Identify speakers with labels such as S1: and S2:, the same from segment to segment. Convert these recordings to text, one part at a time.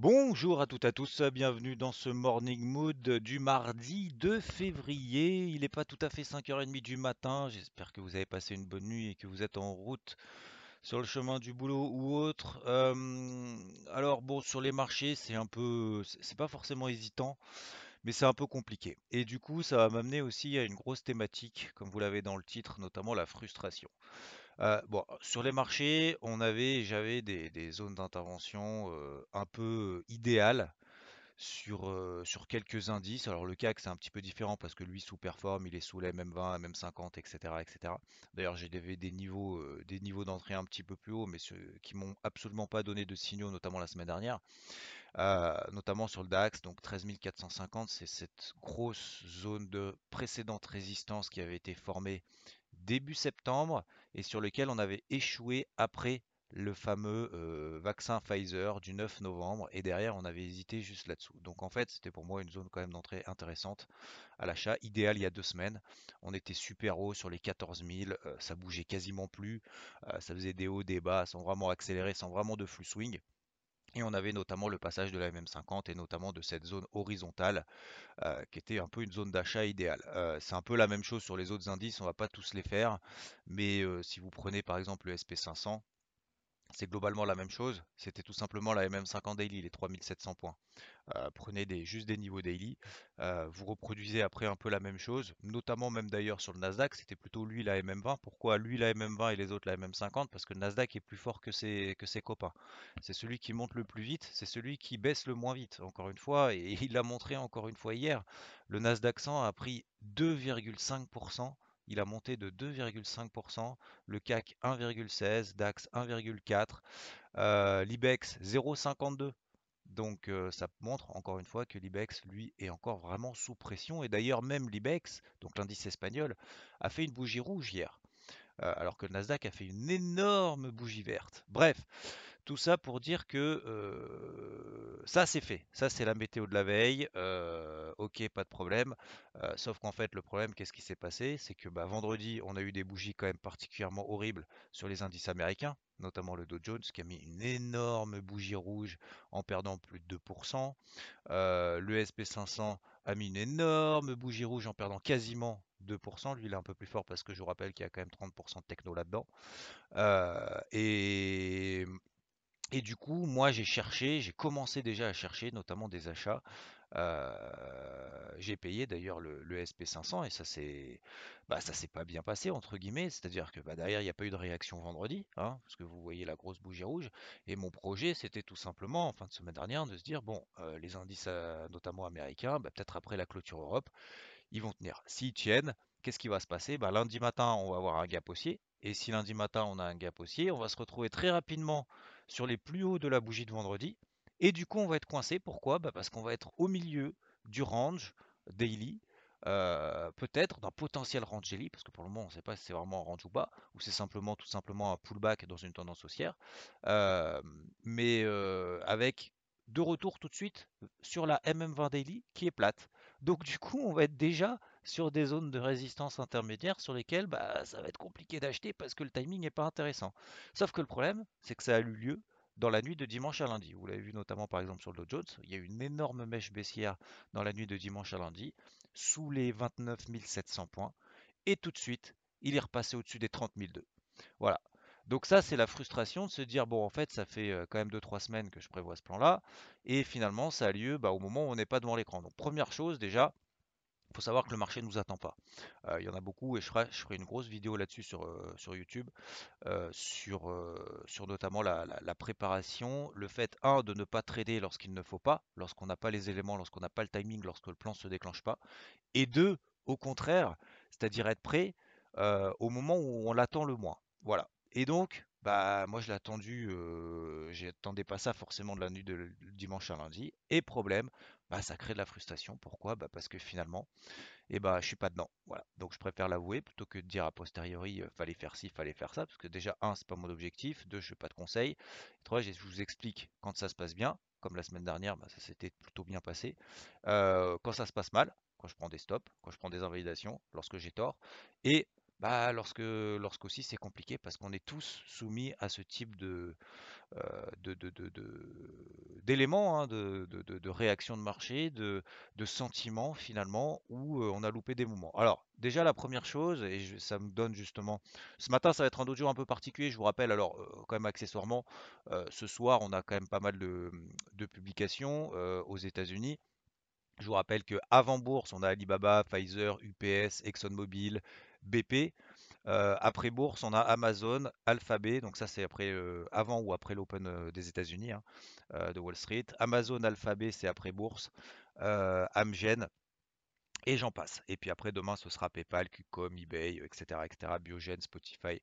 S1: Bonjour à toutes et à tous, bienvenue dans ce Morning Mood du mardi 2 février. Il n'est pas tout à fait 5h30 du matin, j'espère que vous avez passé une bonne nuit et que vous êtes en route sur le chemin du boulot ou autre. Euh, alors bon, sur les marchés, c'est un peu, c'est pas forcément hésitant, mais c'est un peu compliqué. Et du coup, ça va m'amener aussi à une grosse thématique, comme vous l'avez dans le titre, notamment la frustration. Euh, sur les marchés, on avait, j'avais des, zones d'intervention euh, un peu idéales sur, quelques indices. Alors le CAC c'est un petit peu différent parce que lui sous-performe, il est sous la MM20, MM50, etc. etc. D'ailleurs j'ai des, niveaux, d'entrée un petit peu plus hauts, mais ceux qui m'ont absolument pas donné de signaux, notamment la semaine dernière. Euh, notamment sur le DAX, donc 13 450, c'est cette grosse zone de précédente résistance qui avait été formée début septembre et sur lequel on avait échoué après le fameux euh, vaccin Pfizer du 9 novembre et derrière on avait hésité juste là-dessous. Donc en fait c'était pour moi une zone quand même d'entrée intéressante à l'achat, idéal il y a deux semaines. On était super haut sur les 14 000, euh, ça bougeait quasiment plus, euh, ça faisait des hauts, des bas sans vraiment accélérer, sans vraiment de flux swing. Et on avait notamment le passage de la MM50 et notamment de cette zone horizontale qui était un peu une zone d'achat idéale. c'est un peu la même chose sur les autres indices, on va pas tous les faire, mais si vous prenez par exemple le SP500, c'est globalement la même chose. C'était tout simplement la MM50 daily, les 3700 points. Euh, prenez juste des niveaux daily. Euh, vous reproduisez après un peu la même chose, notamment même d'ailleurs sur le Nasdaq, c'était plutôt lui la MM20. Pourquoi lui la MM20 et les autres la MM50 Parce que le Nasdaq est plus fort que ses, que ses copains. C'est celui qui monte le plus vite, c'est celui qui baisse le moins vite, encore une fois, et il l'a montré encore une fois hier. Le Nasdaq 100 a pris 2,5% il a monté de 2,5%, le CAC 1,16, DAX 1,4, l'IBEX 0,52. Donc euh, ça montre encore une fois que l'IBEX, lui, est encore vraiment sous pression. Et d'ailleurs, même l'IBEX, donc l'indice espagnol, a fait une bougie rouge hier. Euh, alors que le Nasdaq a fait une énorme bougie verte. Bref, tout ça pour dire que euh, ça c'est fait. Ça c'est la météo de la veille. Euh, ok, pas de problème. Euh, sauf qu'en fait, le problème, qu'est-ce qui s'est passé? C'est que bah, vendredi, on a eu des bougies quand même particulièrement horribles sur les indices américains, notamment le Dow Jones qui a mis une énorme bougie rouge en perdant plus de 2%. le SP500 a mis une énorme bougie rouge en perdant quasiment 2%. Lui, il est un peu plus fort parce que je vous rappelle qu'il y a quand même 30% de techno là-dedans. et du coup, moi, j'ai cherché, j'ai commencé déjà à chercher, notamment des achats. Euh, j'ai payé d'ailleurs le, SP500 et ça s'est bah, ça s'est pas bien passé entre guillemets, c'est-à-dire que bah, derrière il n'y a pas eu de réaction vendredi, hein, parce que vous voyez la grosse bougie rouge. Et mon projet c'était tout simplement en fin de semaine dernière de se dire bon, euh, les indices euh, notamment américains, bah, peut-être après la clôture Europe, ils vont tenir. S'ils tiennent, qu'est-ce qui va se passer? Lundi matin on va avoir un gap haussier, et si lundi matin on a un gap haussier, on va se retrouver très rapidement sur les plus hauts de la bougie de vendredi. Et du coup, on va être coincé. Pourquoi? Bah, Parce qu'on va être au milieu du range daily, euh, peut-être d'un potentiel range daily, parce que pour le moment, on ne sait pas si c'est vraiment un range ou pas, ou c'est simplement tout simplement un pullback dans une tendance haussière. Euh, mais euh, avec deux retours tout de suite sur la MM20 daily qui est plate. Donc du coup, on va être déjà sur des zones de résistance intermédiaires sur lesquelles bah, ça va être compliqué d'acheter parce que le timing n'est pas intéressant. Sauf que le problème, c'est que ça a eu lieu dans la nuit de dimanche à lundi. Vous l'avez vu notamment par exemple sur le Dow Jones, il y a eu une énorme mèche baissière dans la nuit de dimanche à lundi, sous les 29 700 points, et tout de suite, il est repassé au-dessus des 30 002. Voilà. Donc ça, c'est la frustration de se dire, bon, en fait, ça fait euh, quand même 2-3 semaines que je prévois ce plan-là, et finalement, ça a lieu bah, au moment où on n'est pas devant l'écran. Donc première chose, déjà, il faut savoir que le marché ne nous attend pas. Euh, il y en a beaucoup et je ferai, une grosse vidéo là-dessus sur, euh, YouTube, euh, sur, notamment la, préparation, le fait, un, de ne pas trader lorsqu'il ne faut pas, lorsqu'on n'a pas les éléments, lorsqu'on n'a pas le timing, lorsque le plan ne se déclenche pas, et deux, au contraire, c'est-à-dire être prêt au moment où on l'attend le moins. Voilà. Et donc, bah moi je l'ai attendu, j'attendais pas ça forcément de la nuit de dimanche à lundi. Et problème, bah ça crée de la frustration. Pourquoi? Bah parce que finalement, et bah je suis pas dedans. Donc je préfère l'avouer plutôt que de dire a posteriori fallait faire ci, fallait faire ça. Parce que déjà, un, c'est pas mon objectif. Deux, je fais pas de conseils. Et trois, je vous explique quand ça se passe bien, comme la semaine dernière, ça s'était plutôt bien passé. Quand ça se passe mal, quand je prends des stops, quand je prends des invalidations, lorsque j'ai tort. Et bah lorsque lorsqu'aussi c'est compliqué parce qu'on est tous soumis à ce type de, euh, d'éléments, hein, de, de, de- de marché, de, sentiments finalement, où euh, on a loupé des moments. Alors, déjà la première chose, et ça me donne justement, ce matin ça va être un audio un peu particulier, je vous rappelle, alors euh, quand même accessoirement, euh, ce soir on a quand même pas mal de, publications euh, aux États-Unis. Je vous rappelle que avant bourse, on a Alibaba, Pfizer, UPS, ExxonMobil, BP. Après bourse, on a Amazon, Alphabet, donc ça c'est après, avant ou après l'Open des États-Unis hein, de Wall Street. Amazon, Alphabet, c'est après bourse. Amgen et j'en passe. Et puis après demain, ce sera PayPal, Qcom, eBay, etc., etc., Biogen, Spotify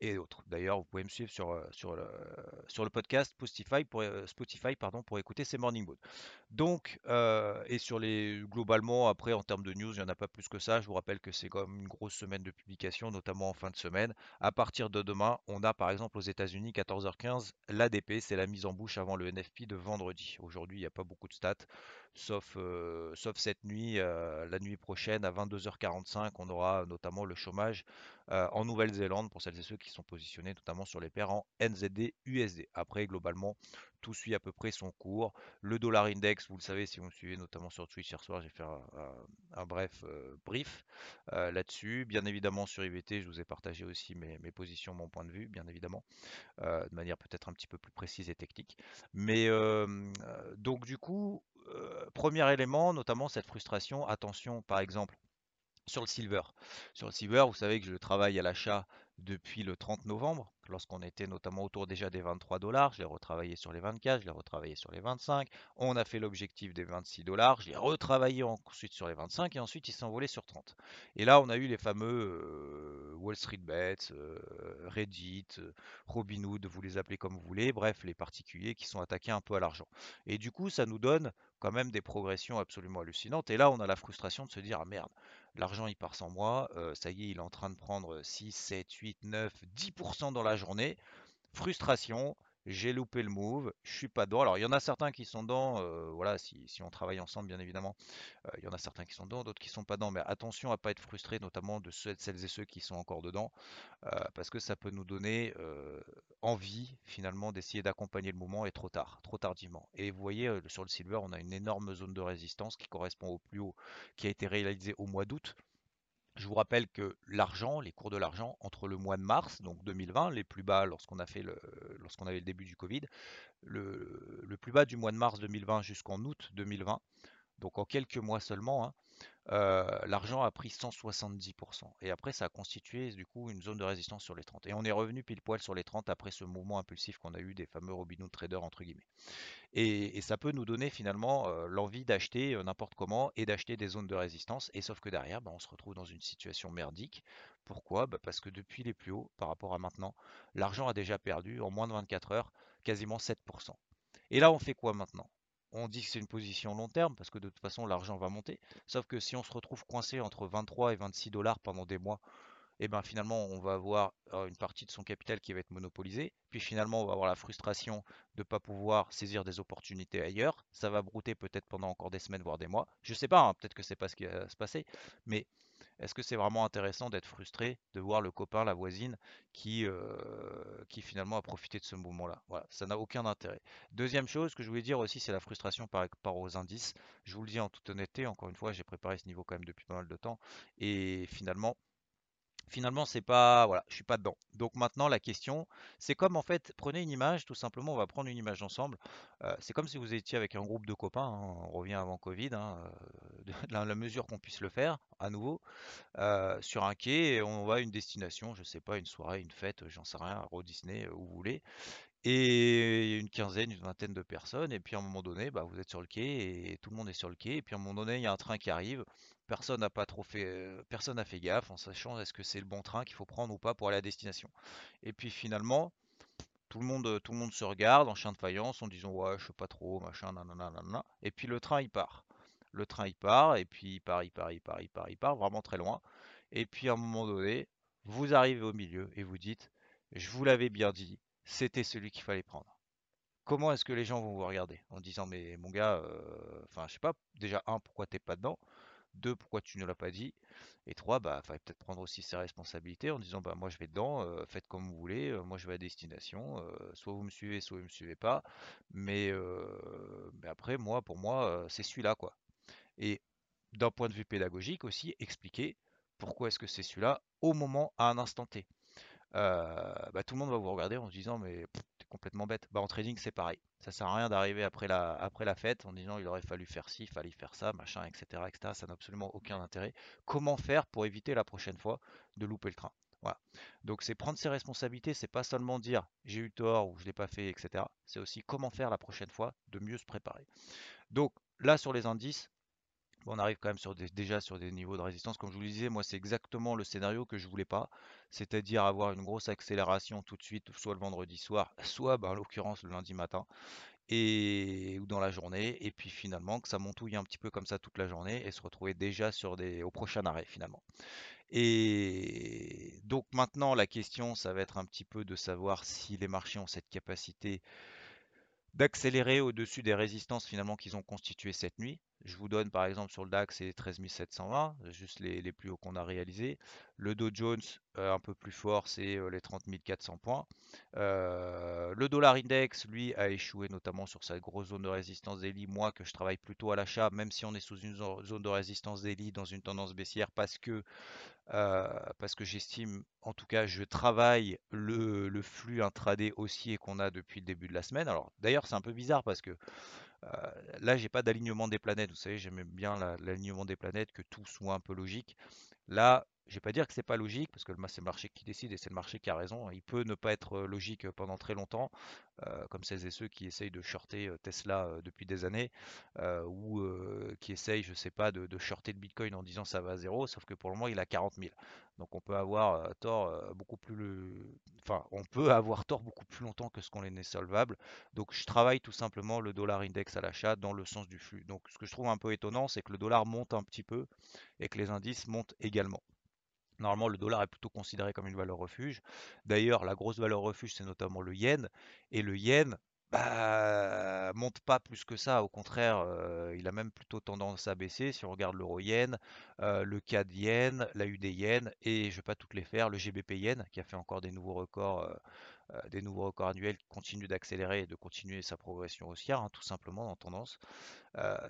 S1: et autres. D'ailleurs, vous pouvez me suivre sur, euh, sur le, podcast Spotify pour, euh, Spotify, pardon, pour écouter ces Morning Mood. Donc, euh, et sur les globalement, après en termes de news, il n'y en a pas plus que ça. Je vous rappelle que c'est même une grosse semaine de publication, notamment en fin de semaine. À partir de demain, on a par exemple aux États-Unis 14h15 l'ADP, c'est la mise en bouche avant le NFP de vendredi. Aujourd'hui, il n'y a pas beaucoup de stats, sauf, sauf cette nuit, la nuit prochaine à 22h45, on aura notamment le chômage en Nouvelle-Zélande pour celles et ceux qui sont positionnés notamment sur les paires en NZD USD. Après, globalement, tout suit à peu près son cours. Le dollar index, vous le savez, si vous me suivez notamment sur Twitch hier soir, j'ai fait un, bref brief là-dessus. Bien évidemment, sur IVT, je vous ai partagé aussi mes, mes positions, mon point de vue, bien évidemment, de manière peut-être un petit peu plus précise et technique. Mais donc, du coup, premier élément, notamment cette frustration. Attention, par exemple, sur le silver. Sur le silver, vous savez que je travaille à l'achat depuis le 30 novembre, lorsqu'on était notamment autour déjà des 23 dollars. Je l'ai retravaillé sur les 24, je l'ai retravaillé sur les 25. On a fait l'objectif des 26 dollars. Je l'ai retravaillé ensuite sur les 25 et ensuite il s'est envolé sur 30. Et là, on a eu les fameux euh, Wall Street Bets, euh, Reddit, euh, Robinhood, vous les appelez comme vous voulez, bref, les particuliers qui sont attaqués un peu à l'argent. Et du coup, ça nous donne quand même des progressions absolument hallucinantes. Et là, on a la frustration de se dire, ah merde, L'argent, il part sans moi. ça y est, il est en train de prendre 6, 7, 8, 9, 10% dans la journée. Frustration. J'ai loupé le move, je suis pas dedans. Alors il y en a certains qui sont dedans, euh, voilà, si, on travaille ensemble bien évidemment, euh, il y en a certains qui sont dedans, d'autres qui sont pas dedans, mais attention à pas être frustré, notamment de ceux- celles et ceux qui sont encore dedans, euh, parce que ça peut nous donner euh, envie finalement d'essayer d'accompagner le mouvement et trop tard, trop tardivement. Et vous voyez sur le silver, on a une énorme zone de résistance qui correspond au plus haut qui a été réalisé au mois d'août. Je vous rappelle que l'argent, les cours de l'argent entre le mois de mars, donc 2020, les plus bas lorsqu'on a fait le, lorsqu'on avait le début du Covid, le, plus bas du mois de mars 2020 jusqu'en août 2020, donc en quelques mois seulement, hein, euh, l'argent a pris 170%. Et après, ça a constitué du coup une zone de résistance sur les 30. Et on est revenu pile poil sur les 30 après ce mouvement impulsif qu'on a eu des fameux Robinhood traders entre guillemets. Et, ça peut nous donner finalement euh, l'envie d'acheter euh, n'importe comment et d'acheter des zones de résistance. Et sauf que derrière, bah, on se retrouve dans une situation merdique. Pourquoi? Bah, Parce que depuis les plus hauts par rapport à maintenant, l'argent a déjà perdu en moins de 24 heures quasiment 7%. Et là, on fait quoi maintenant? On dit que c'est une position long terme parce que de toute façon, l'argent va monter. Sauf que si on se retrouve coincé entre 23 et 26 dollars pendant des mois, et ben finalement on va avoir euh, une partie de son capital qui va être monopolisée, puis finalement on va avoir la frustration de ne pas pouvoir saisir des opportunités ailleurs, ça va brouter peut-être pendant encore des semaines voire des mois, je sais pas, hein, peut-être que c'est pas ce qui va se passer, mais est-ce que c'est vraiment intéressant d'être frustré, de voir le copain, la voisine qui, euh, qui finalement a profité de ce mouvement-là Voilà, ça n'a aucun intérêt. Deuxième chose que je voulais dire aussi, c'est la frustration par rapport aux indices. Je vous le dis en toute honnêteté, encore une fois, j'ai préparé ce niveau quand même depuis pas mal de temps, et finalement, Finalement, c'est pas, voilà, je suis pas dedans. Donc maintenant, la question, c'est comme en fait, prenez une image, tout simplement, on va prendre une image ensemble. Euh, c'est comme si vous étiez avec un groupe de copains, hein, on revient avant Covid, hein, euh, de la, mesure qu'on puisse le faire, à nouveau, euh, sur un quai, et on va à une destination, je sais pas, une soirée, une fête, j'en sais rien, Euro Disney, où vous voulez. et une quinzaine, une vingtaine de personnes. Et puis à un moment donné, bah, vous êtes sur le quai et tout le monde est sur le quai. Et puis à un moment donné, il y a un train qui arrive. Personne n'a pas trop fait, euh, personne n'a fait gaffe en sachant est-ce que c'est le bon train qu'il faut prendre ou pas pour aller à destination. Et puis finalement, tout le monde, tout le monde se regarde en chien de faïence en disant ouais, je sais pas trop, machin, nanana, nanana. Et puis le train il part. Le train il part et puis il part, il part, il part, il part, il part vraiment très loin. Et puis à un moment donné, vous arrivez au milieu et vous dites, je vous l'avais bien dit, c'était celui qu'il fallait prendre. Comment est-ce que les gens vont vous regarder en disant mais mon gars, euh, enfin je sais pas, déjà un pourquoi t'es pas dedans, deux pourquoi tu ne l'as pas dit, et trois bah fallait peut-être prendre aussi ses responsabilités en disant bah moi je vais dedans, euh, faites comme vous voulez, euh, moi je vais à destination, soit vous me suivez, soit vous me suivez pas, mais, mais après moi pour moi c'est celui-là quoi. Et d'un point de vue pédagogique aussi expliquer pourquoi est-ce que c'est celui-là au moment à un instant T. bah, tout le monde va vous regarder en se disant mais complètement bête. Bah, en trading c'est pareil. Ça sert à rien d'arriver après la, fête en disant il aurait fallu faire ci, il fallait faire ça, machin, etc. etc. Ça n'a absolument aucun intérêt. Comment faire pour éviter la prochaine fois de louper le train? Voilà. Donc c'est prendre ses responsabilités, c'est pas seulement dire j'ai eu tort ou je l'ai pas fait, etc. C'est aussi comment faire la prochaine fois de mieux se préparer. Donc là sur les indices, on arrive quand même déjà sur des niveaux de résistance. Comme je vous le disais, moi c'est exactement le scénario que je voulais pas, c'est-à-dire avoir une grosse accélération tout de suite, soit le vendredi soir, soit ben, en l'occurrence le lundi matin, et ou dans la journée, et puis finalement que ça montouille un petit peu comme ça toute la journée et se retrouver déjà sur des au prochain arrêt finalement. Et donc maintenant la question ça va être un petit peu de savoir si les marchés ont cette capacité d'accélérer au-dessus des résistances finalement qu'ils ont constituées cette nuit. Je vous donne par exemple sur le DAX, c'est 13 720, juste les, plus hauts qu'on a réalisés. Le Dow Jones, euh, un peu plus fort, c'est euh, les 30 400 points. Euh, le dollar index, lui, a échoué notamment sur sa grosse zone de résistance daily. Moi, que je travaille plutôt à l'achat, même si on est sous une zone de résistance daily dans une tendance baissière, parce que, parce que j'estime, en tout cas, je travaille le, le flux intraday haussier qu'on a depuis le début de la semaine. Alors, d'ailleurs, c'est un peu bizarre parce que euh, là, j'ai pas d'alignement des planètes. Vous savez, j'aime bien l'alignement des planètes, que tout soit un peu logique. Là, je vais pas dire que c'est pas logique, parce que c'est le marché qui décide et c'est le marché qui a raison. Il peut ne pas être logique pendant très longtemps, comme celles et ceux qui essayent de shorter Tesla depuis des années, ou qui essayent, je sais pas, de, de, shorter le Bitcoin en disant ça va à zéro, sauf que pour le moment il a 40 000. Donc on peut avoir tort beaucoup plus, enfin on peut avoir tort beaucoup plus longtemps que ce qu'on est solvable. Donc je travaille tout simplement le dollar index à l'achat dans le sens du flux. Donc ce que je trouve un peu étonnant, c'est que le dollar monte un petit peu et que les indices montent également. Normalement, le dollar est plutôt considéré comme une valeur refuge. D'ailleurs, la grosse valeur refuge, c'est notamment le yen. Et le yen, bah, monte pas plus que ça. Au contraire, euh, il a même plutôt tendance à baisser. Si on regarde l'euro yen, euh, le CAD yen, la UD yen, et je ne vais pas toutes les faire, le GBP yen, qui a fait encore des nouveaux records, euh, des nouveaux records annuels, qui continue d'accélérer et de continuer sa progression haussière, hein, tout simplement en tendance.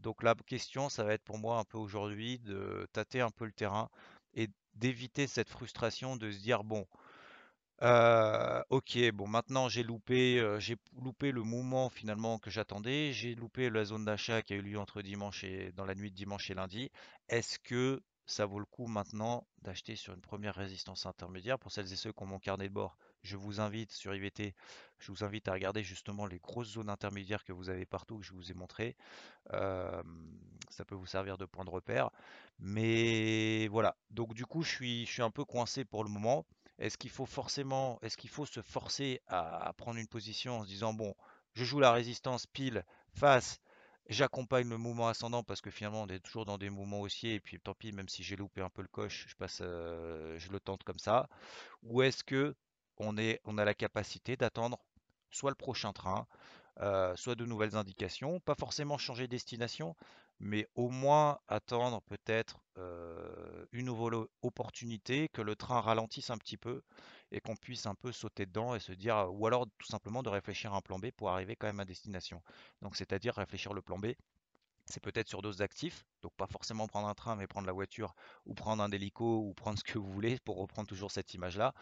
S1: donc la question, ça va être pour moi un peu aujourd'hui de tâter un peu le terrain et d'éviter cette frustration de se dire bon, ok, bon maintenant j'ai loupé, j'ai loupé le mouvement finalement que j'attendais, j'ai loupé la zone d'achat qui a eu lieu entre dimanche et dans la nuit de dimanche et lundi. Est-ce que ça vaut le coup maintenant d'acheter sur une première résistance intermédiaire pour celles et ceux qui ont mon carnet de bord? Je vous invite sur IVT, je vous invite à regarder justement les grosses zones intermédiaires que vous avez partout que je vous ai montré. Ça peut vous servir de point de repère. Mais voilà. Donc du coup, je suis, je suis un peu coincé pour le moment. Est-ce qu'il faut forcément, est-ce qu'il faut se forcer à, prendre une position en se disant bon, je joue la résistance pile face, j'accompagne le mouvement ascendant parce que finalement on est toujours dans des mouvements haussiers et puis tant pis, même si j'ai loupé un peu le coche, je passe, euh, je le tente comme ça. Ou est-ce que on est, on a la capacité d'attendre soit le prochain train, euh, soit de nouvelles indications, pas forcément changer de destination, mais au moins attendre peut-être euh, une nouvelle opportunité, que le train ralentisse un petit peu et qu'on puisse un peu sauter dedans et se dire, ou alors tout simplement de réfléchir à un plan B pour arriver quand même à destination. Donc c'est-à-dire réfléchir le plan B, c'est peut-être sur d'autres actifs, donc pas forcément prendre un train, mais prendre la voiture ou prendre un hélico ou prendre ce que vous voulez pour reprendre toujours cette image-là,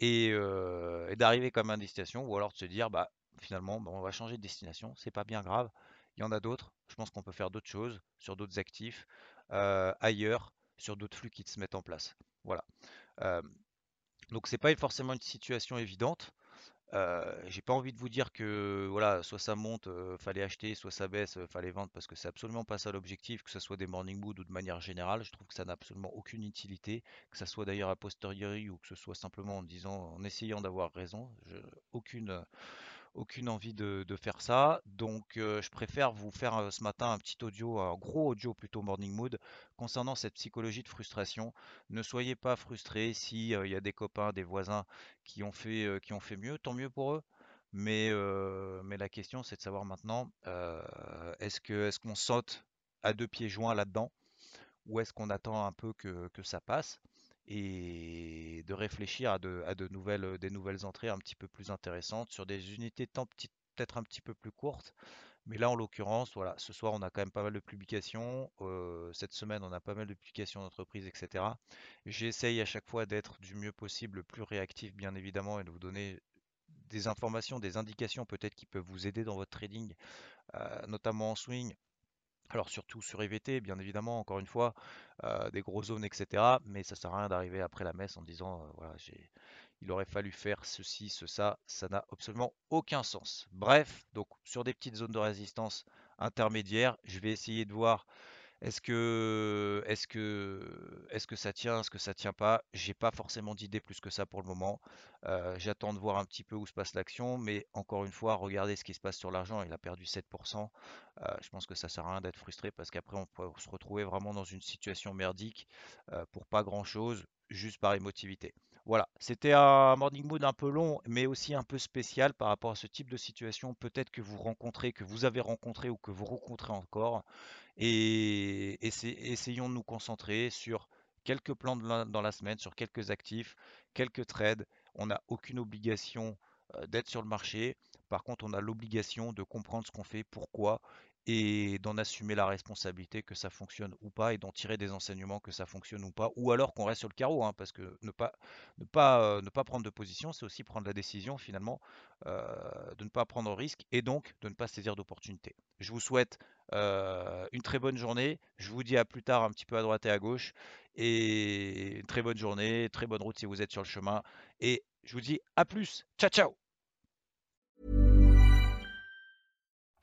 S1: et, euh, et d'arriver quand même à destination, ou alors de se dire, bah finalement, on va changer de destination, c'est pas bien grave. Il y en a d'autres. Je pense qu'on peut faire d'autres choses sur d'autres actifs euh, ailleurs, sur d'autres flux qui se mettent en place. Voilà. Euh, donc c'est pas forcément une situation évidente. Euh, j'ai pas envie de vous dire que voilà, soit ça monte, euh, fallait acheter, soit ça baisse, euh, fallait vendre, parce que c'est absolument pas ça l'objectif, que ce soit des morning mood ou de manière générale. Je trouve que ça n'a absolument aucune utilité, que ça soit d'ailleurs a posteriori ou que ce soit simplement en disant, en essayant d'avoir raison. aucune, aucune envie de, faire ça. Donc je préfère vous faire ce matin un petit audio, un gros audio plutôt morning mood concernant cette psychologie de frustration. Ne soyez pas frustrés s'il y a des copains, des voisins qui ont fait, qui ont fait mieux, tant mieux pour eux. Mais, la question c'est de savoir maintenant, est-ce qu'on saute à deux pieds joints là-dedans ou est-ce qu'on attend un peu que ça passe? Et de réfléchir à, de, nouvelles, des nouvelles entrées un petit peu plus intéressantes sur des unités peut-être un petit peu plus courtes. Mais là, en l'occurrence, voilà, ce soir, on a quand même pas mal de publications. Euh, cette semaine, on a pas mal de publications d'entreprises, etc. J'essaye à chaque fois d'être du mieux possible, le plus réactif, bien évidemment, et de vous donner des informations, des indications peut-être qui peuvent vous aider dans votre trading, euh, notamment en swing, alors surtout sur EVT, bien évidemment, encore une fois, des grosses zones, etc. Mais ça sert à rien d'arriver après la messe en disant, voilà, il aurait fallu faire ceci, ce, ça. Ça n'a absolument aucun sens. Bref, donc sur des petites zones de résistance intermédiaires, je vais essayer de voir est-ce que, est-ce que, est-ce que ça tient, est-ce que ça tient pas? J'ai pas forcément d'idée plus que ça pour le moment. Euh, j'attends de voir un petit peu où se passe l'action, mais encore une fois, regardez ce qui se passe sur l'argent. Il a perdu 7%. Euh, je pense que ça sert à rien d'être frustré parce qu'après on peut se retrouver vraiment dans une situation merdique euh, pour pas grand chose, juste par émotivité. Voilà, c'était un morning mood un peu long, mais aussi un peu spécial par rapport à ce type de situation. Peut-être que vous rencontrez, que vous avez rencontré ou que vous rencontrez encore. Et, essayons de nous concentrer sur quelques plans dans la semaine, sur quelques actifs, quelques trades. On n'a aucune obligation euh, d'être sur le marché. Par contre, on a l'obligation de comprendre ce qu'on fait, pourquoi, et d'en assumer la responsabilité que ça fonctionne ou pas et d'en tirer des enseignements que ça fonctionne ou pas ou alors qu'on reste sur le carreau hein, parce que euh, ne pas prendre de position c'est aussi prendre la décision finalement euh, de ne pas prendre risque et donc de ne pas saisir d'opportunités. Je vous souhaite euh, une très bonne journée. Je vous dis à plus tard un petit peu à droite et à gauche et une très bonne journée très bonne route si vous êtes sur le chemin et je vous dis à plus. Ciao ciao